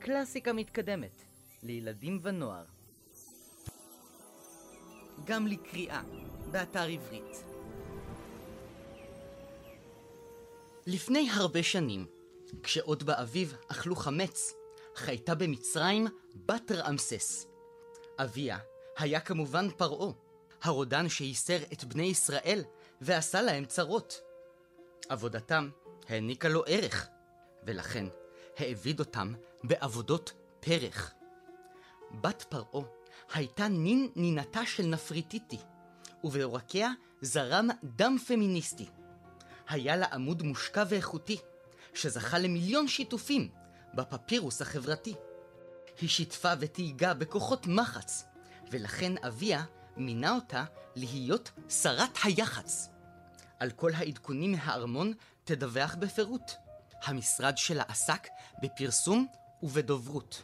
קלאסיקה מתקדמת, לילדים ונוער. גם לקריאה, באתר עברית. לפני הרבה שנים, כשעוד באביב אכלו חמץ, חייתה במצרים בת רעמסס. אביה היה כמובן פרעה, הרודן שייסר את בני ישראל ועשה להם צרות. עבודתם העניקה לו ערך, ולכן העביד אותם בעבודות פרח. בת פרעה הייתה נין נינתה של נפריטיטי, ובעורקיה זרם דם פמיניסטי. היה לה עמוד מושקע ואיכותי, שזכה למיליון שיתופים בפפירוס החברתי. היא שיתפה ותהיגה בכוחות מחץ, ולכן אביה מינה אותה להיות שרת היח"צ. על כל העדכונים מהארמון תדווח בפירוט. המשרד שלה עסק בפרסום ובדוברות.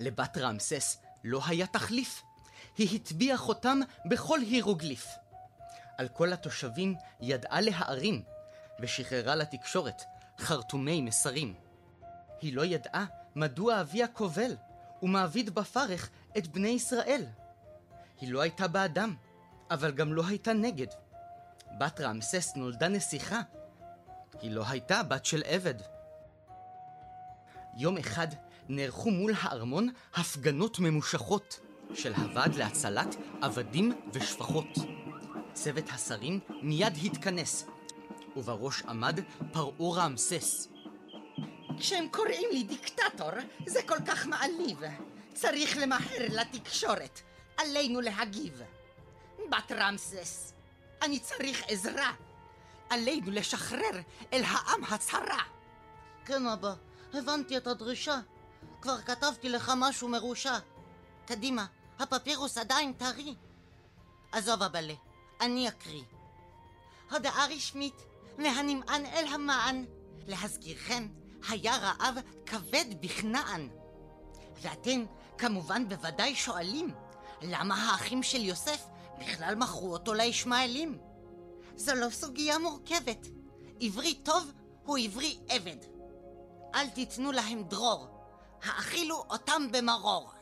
לבת רעמסס לא היה תחליף. היא הטביעה חותם בכל הירוגליף. על כל התושבים ידעה להערים, ושחררה לתקשורת חרטומי מסרים. היא לא ידעה מדוע אביה כובל, ומעביד בפרך את בני ישראל. היא לא הייתה באדם, אבל גם לא הייתה נגד. בת רעמסס נולדה נסיכה. היא לא הייתה בת של עבד. יום אחד נערכו מול הארמון הפגנות ממושכות של הוועד להצלת עבדים ושפחות. צוות השרים מיד התכנס, ובראש עמד פרעה רעמסס. כשהם קוראים לי דיקטטור, זה כל כך מעליב. צריך למהר לתקשורת. עלינו להגיב. בת רמסס, אני צריך עזרה. עלינו לשחרר אל העם הצרה. כן, אבא, הבנתי את הדרישה. כבר כתבתי לך משהו מרושע. קדימה, הפפירוס עדיין טרי. עזוב, אבאלה, אני אקריא. הודעה רשמית מהנמען אל המען. להזכירכם, היה רעב כבד בכנען. ואתם כמובן בוודאי שואלים, למה האחים של יוסף בכלל מכרו אותו לישמעאלים? זו לא סוגיה מורכבת. עברי טוב הוא עברי עבד. אל תיתנו להם דרור, האכילו אותם במרור.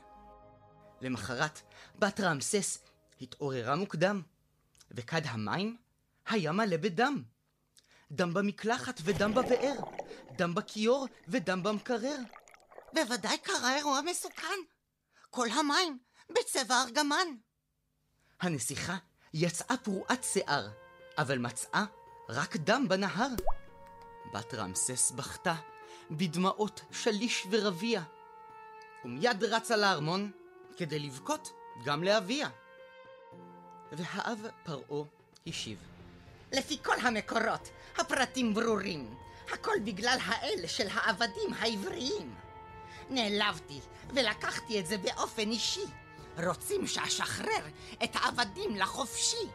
למחרת, בת רעמסס התעוררה מוקדם, וכד המים היה מלא בדם. דם במקלחת ודם בבאר, דם בכיור ודם במקרר. בוודאי קרה אירוע מסוכן. כל המים בצבע ארגמן. הנסיכה יצאה פרועת שיער, אבל מצאה רק דם בנהר. בת רמסס בכתה בדמעות שליש ורביע, ומיד רצה לארמון כדי לבכות גם לאביה. והאב פרעה השיב. לפי כל המקורות, הפרטים ברורים. הכל בגלל האל של העבדים העבריים. נעלבתי ולקחתי את זה באופן אישי. רוצים שאשחרר את העבדים לחופשי.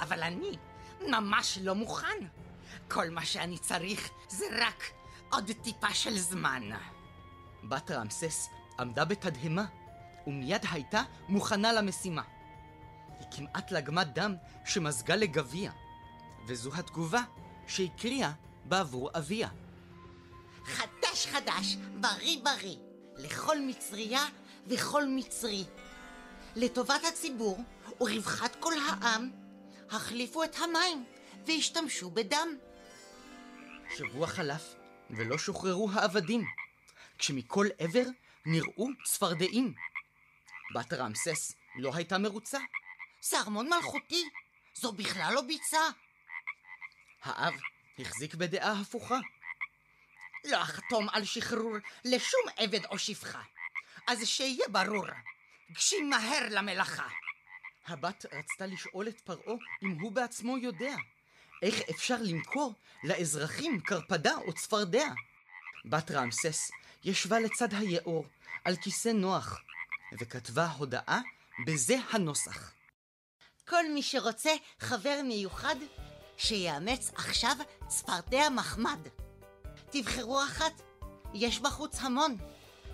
אבל אני ממש לא מוכן. כל מה שאני צריך זה רק עוד טיפה של זמן. בת רמסס עמדה בתדהמה, ומיד הייתה מוכנה למשימה. היא כמעט לגמה דם שמזגה לגביע, וזו התגובה שהקריאה בעבור אביה. חדש חדש, בריא בריא, לכל מצריה וכל מצרי. לטובת הציבור ורווחת כל העם, החליפו את המים והשתמשו בדם. שבוע חלף ולא שוחררו העבדים, כשמכל עבר נראו צפרדעים. בת רמסס לא הייתה מרוצה. זה ארמון מלכותי, זו בכלל לא ביצה. האב החזיק בדעה הפוכה. לא אחתום על שחרור לשום עבד או שפחה. אז שיהיה ברור, גשים מהר למלאכה. הבת רצתה לשאול את פרעה אם הוא בעצמו יודע. איך אפשר למכור לאזרחים קרפדה או צפרדע? בת רמסס ישבה לצד היאור על כיסא נוח, וכתבה הודעה בזה הנוסח. כל מי שרוצה חבר מיוחד, שיאמץ עכשיו צפרדע מחמד. תבחרו אחת, יש בחוץ המון.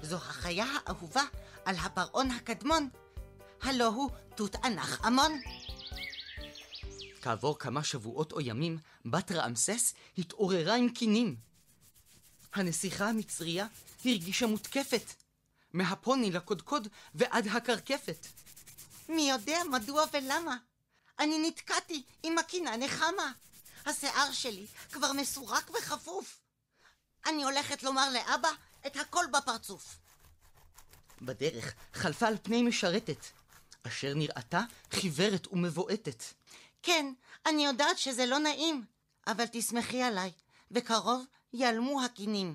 זו החיה האהובה על הפרעון הקדמון, הלא הוא תות ענך עמון. כעבור כמה שבועות או ימים, בת רעמסס התעוררה עם קינים. הנסיכה המצריה הרגישה מותקפת. מהפוני לקודקוד ועד הקרקפת. מי יודע מדוע ולמה? אני נתקעתי עם הקינה נחמה. השיער שלי כבר מסורק וחפוף. אני הולכת לומר לאבא את הכל בפרצוף. בדרך חלפה על פני משרתת, אשר נראתה חיוורת ומבועטת. כן, אני יודעת שזה לא נעים, אבל תסמכי עליי, בקרוב ייעלמו הקינים.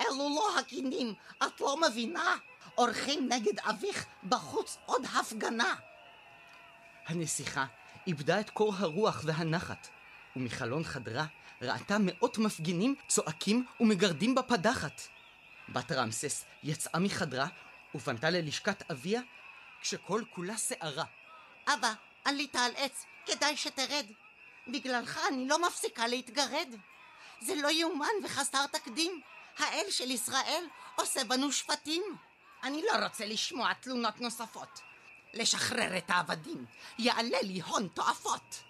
אלו לא הקינים, את לא מבינה? עורכים נגד אביך בחוץ עוד הפגנה. הנסיכה איבדה את קור הרוח והנחת, ומחלון חדרה ראתה מאות מפגינים צועקים ומגרדים בפדחת. בת רמסס יצאה מחדרה ופנתה ללשכת אביה כשכל כולה שערה. אבא, עלית על עץ, כדאי שתרד. בגללך אני לא מפסיקה להתגרד. זה לא יאומן וחסר תקדים. האל של ישראל עושה בנו שפטים. אני לא רוצה לשמוע תלונות נוספות. לשחרר את העבדים יעלה לי הון תועפות.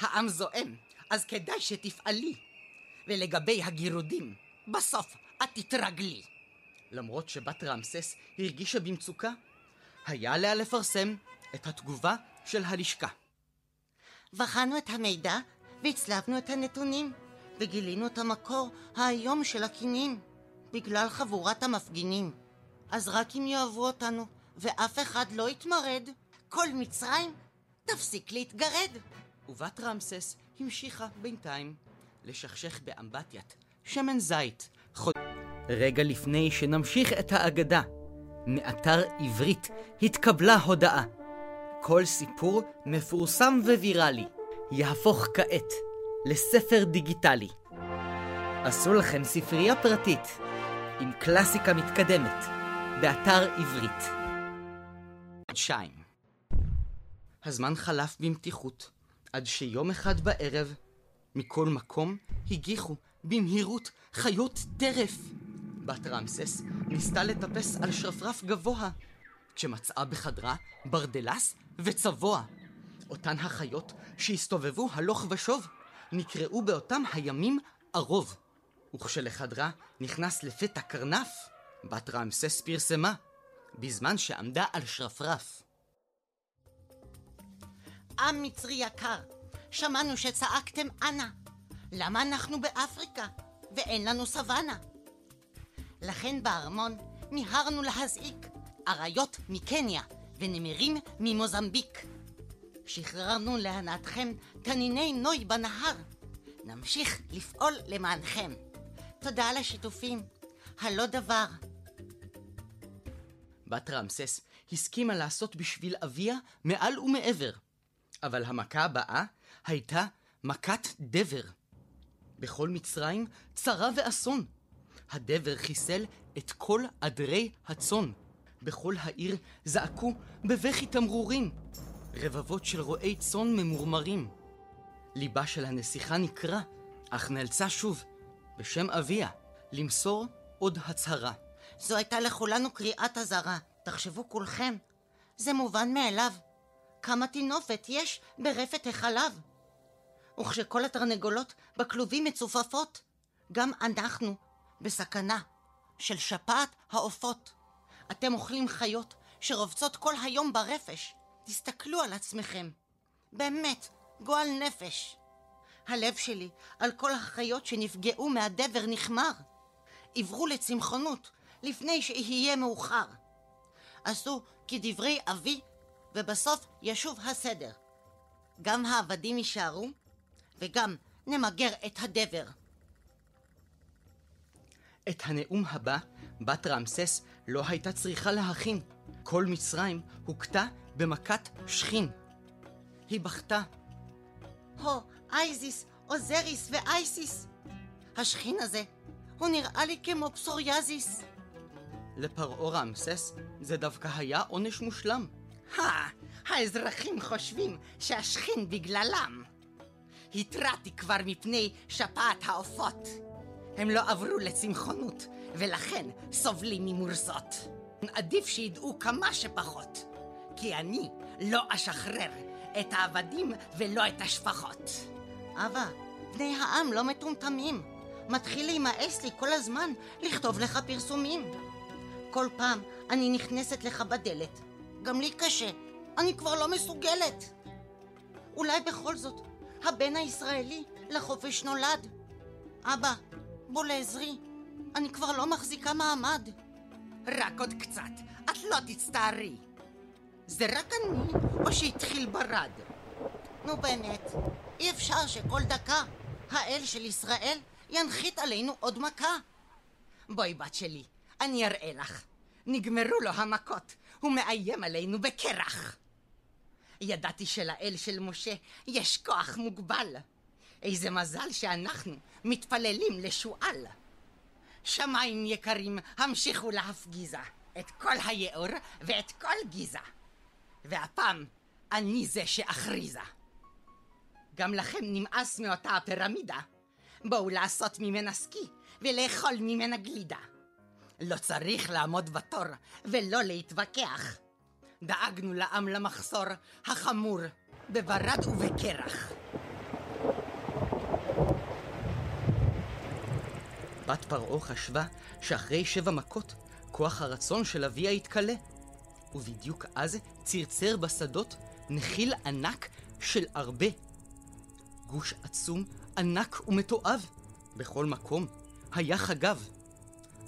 העם זועם, אז כדאי שתפעלי. ולגבי הגירודים, בסוף את תתרגלי. למרות שבת רמסס הרגישה במצוקה, היה עליה לפרסם את התגובה של הלשכה. בחנו את המידע והצלבנו את הנתונים, וגילינו את המקור האיום של הקינים, בגלל חבורת המפגינים. אז רק אם יאהבו אותנו, ואף אחד לא יתמרד, כל מצרים תפסיק להתגרד. ובת רמסס המשיכה בינתיים לשכשך באמבטיית שמן זית. חוד... רגע לפני שנמשיך את האגדה, מאתר עברית התקבלה הודעה. כל סיפור מפורסם וויראלי יהפוך כעת לספר דיגיטלי. עשו לכם ספרייה פרטית עם קלאסיקה מתקדמת באתר עברית. שיים הזמן חלף במתיחות, עד שיום אחד בערב, מכל מקום הגיחו במהירות חיות טרף. בת רמסס ניסתה לטפס על שרפרף גבוה, כשמצאה בחדרה ברדלס וצבוע. אותן החיות שהסתובבו הלוך ושוב, נקראו באותם הימים ערוב. וכשלחדרה נכנס לפתע קרנף, בת רמסס פרסמה, בזמן שעמדה על שרפרף. עם מצרי יקר, שמענו שצעקתם אנה. למה אנחנו באפריקה ואין לנו סוואנה? לכן בארמון מיהרנו להזעיק אריות מקניה ונמרים ממוזמביק. שחררנו להנאתכם תניני נוי בנהר. נמשיך לפעול למענכם. תודה על השיתופים. הלא דבר. בת רמסס הסכימה לעשות בשביל אביה מעל ומעבר. אבל המכה הבאה הייתה מכת דבר. בכל מצרים צרה ואסון. הדבר חיסל את כל עדרי הצאן. בכל העיר זעקו בבכי תמרורים. רבבות של רועי צאן ממורמרים. ליבה של הנסיכה נקרע, אך נאלצה שוב, בשם אביה, למסור עוד הצהרה. זו הייתה לכולנו קריאת אזהרה. תחשבו כולכם, זה מובן מאליו. כמה טינופת יש ברפת החלב. וכשכל התרנגולות בכלובים מצופפות, גם אנחנו בסכנה של שפעת העופות. אתם אוכלים חיות שרובצות כל היום ברפש. תסתכלו על עצמכם. באמת, גועל נפש. הלב שלי על כל החיות שנפגעו מהדבר נחמר. עברו לצמחונות לפני שיהיה מאוחר. עשו כדברי אבי, ובסוף ישוב הסדר. גם העבדים יישארו, וגם נמגר את הדבר. את הנאום הבא, בת רמסס לא הייתה צריכה להכין. כל מצרים הוכתה במכת שכין. היא בכתה. הו, אייזיס, אוזריס ואייסיס. השכין הזה, הוא נראה לי כמו פסוריאזיס. לפרעה רמסס זה דווקא היה עונש מושלם. הא, האזרחים חושבים שהשכין בגללם. התרעתי כבר מפני שפעת העופות. הם לא עברו לצמחונות, ולכן סובלים ממורסות. עדיף שידעו כמה שפחות, כי אני לא אשחרר את העבדים ולא את השפחות. אבא, בני העם לא מטומטמים. מתחיל להימאס לי כל הזמן לכתוב לך פרסומים. כל פעם אני נכנסת לך בדלת. גם לי קשה, אני כבר לא מסוגלת. אולי בכל זאת, הבן הישראלי לחופש נולד. אבא, בוא לעזרי, אני כבר לא מחזיקה מעמד. רק עוד קצת, את לא תצטערי. זה רק אני, או שהתחיל ברד? נו באמת, אי אפשר שכל דקה האל של ישראל ינחית עלינו עוד מכה. בואי, בת שלי, אני אראה לך. נגמרו לו המכות, הוא מאיים עלינו בקרח. ידעתי שלאל של משה יש כוח מוגבל. איזה מזל שאנחנו מתפללים לשועל. שמיים יקרים, המשיכו להפגיזה את כל היאור ואת כל גיזה. והפעם אני זה שאכריזה. גם לכם נמאס מאותה הפירמידה. בואו לעשות ממנה סקי ולאכול ממנה גלידה. לא צריך לעמוד בתור ולא להתווכח. דאגנו לעם למחסור החמור בברד ובקרח. בת פרעה חשבה שאחרי שבע מכות, כוח הרצון של אביה יתכלה. ובדיוק אז צרצר בשדות נחיל ענק של הרבה. גוש עצום, ענק ומתועב. בכל מקום היה חגב.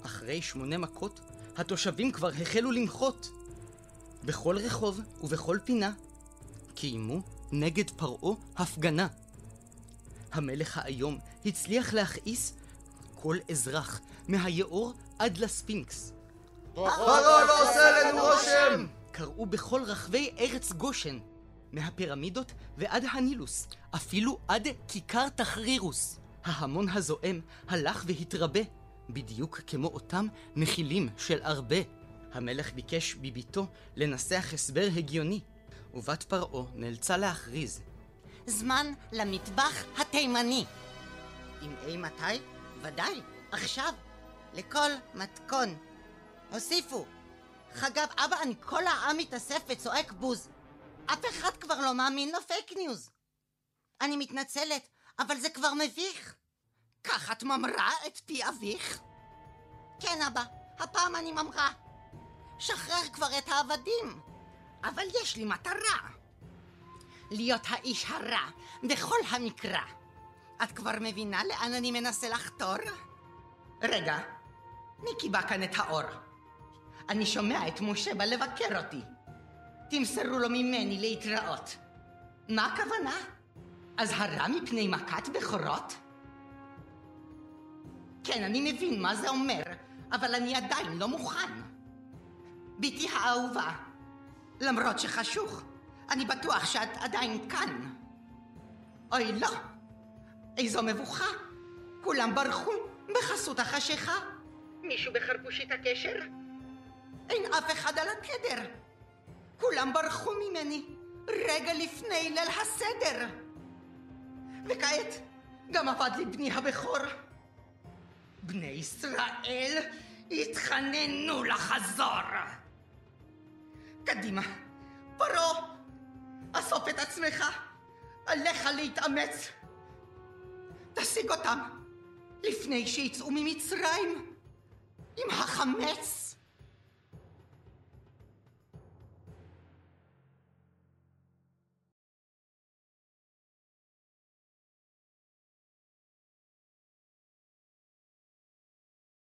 אחרי שמונה מכות, התושבים כבר החלו למחות. בכל רחוב ובכל פינה קיימו נגד פרעה הפגנה. המלך האיום הצליח להכעיס כל אזרח, מהיאור עד לספינקס. פרעה לא עושה עלינו רושם! קראו בכל רחבי ארץ גושן, מהפירמידות ועד הנילוס, אפילו עד כיכר תחרירוס. ההמון הזועם הלך והתרבה, בדיוק כמו אותם נחילים של הרבה. המלך ביקש בביתו לנסח הסבר הגיוני, ובת פרעה נאלצה להכריז. זמן למטבח התימני. עם אי מתי? ודאי, עכשיו. לכל מתכון. הוסיפו. חגב, אני כל העם מתאסף וצועק בוז. אף אחד כבר לא מאמין לפייק ניוז. אני מתנצלת, אבל זה כבר מביך. כך את ממרה את פי אביך? כן, אבא, הפעם אני ממרה. שחרר כבר את העבדים. אבל יש לי מטרה. להיות האיש הרע בכל המקרא. את כבר מבינה לאן אני מנסה לחתור? רגע, מי קיבע כאן את האור? אני שומע את משה בא לבקר אותי. תמסרו לו ממני להתראות. מה הכוונה? אזהרה מפני מכת בכורות? כן, אני מבין מה זה אומר, אבל אני עדיין לא מוכן. בתי האהובה, למרות שחשוך, אני בטוח שאת עדיין כאן. אוי, לא. איזו מבוכה. כולם ברחו בחסות החשיכה. מישהו בחרפושית הקשר? אין אף אחד על הקדר. כולם ברחו ממני רגע לפני ליל הסדר. וכעת גם אבד לי בני הבכור. בני ישראל התחננו לחזור. קדימה, פרעה, אסוף את עצמך, עליך להתאמץ. תשיג אותם לפני שיצאו ממצרים עם החמץ.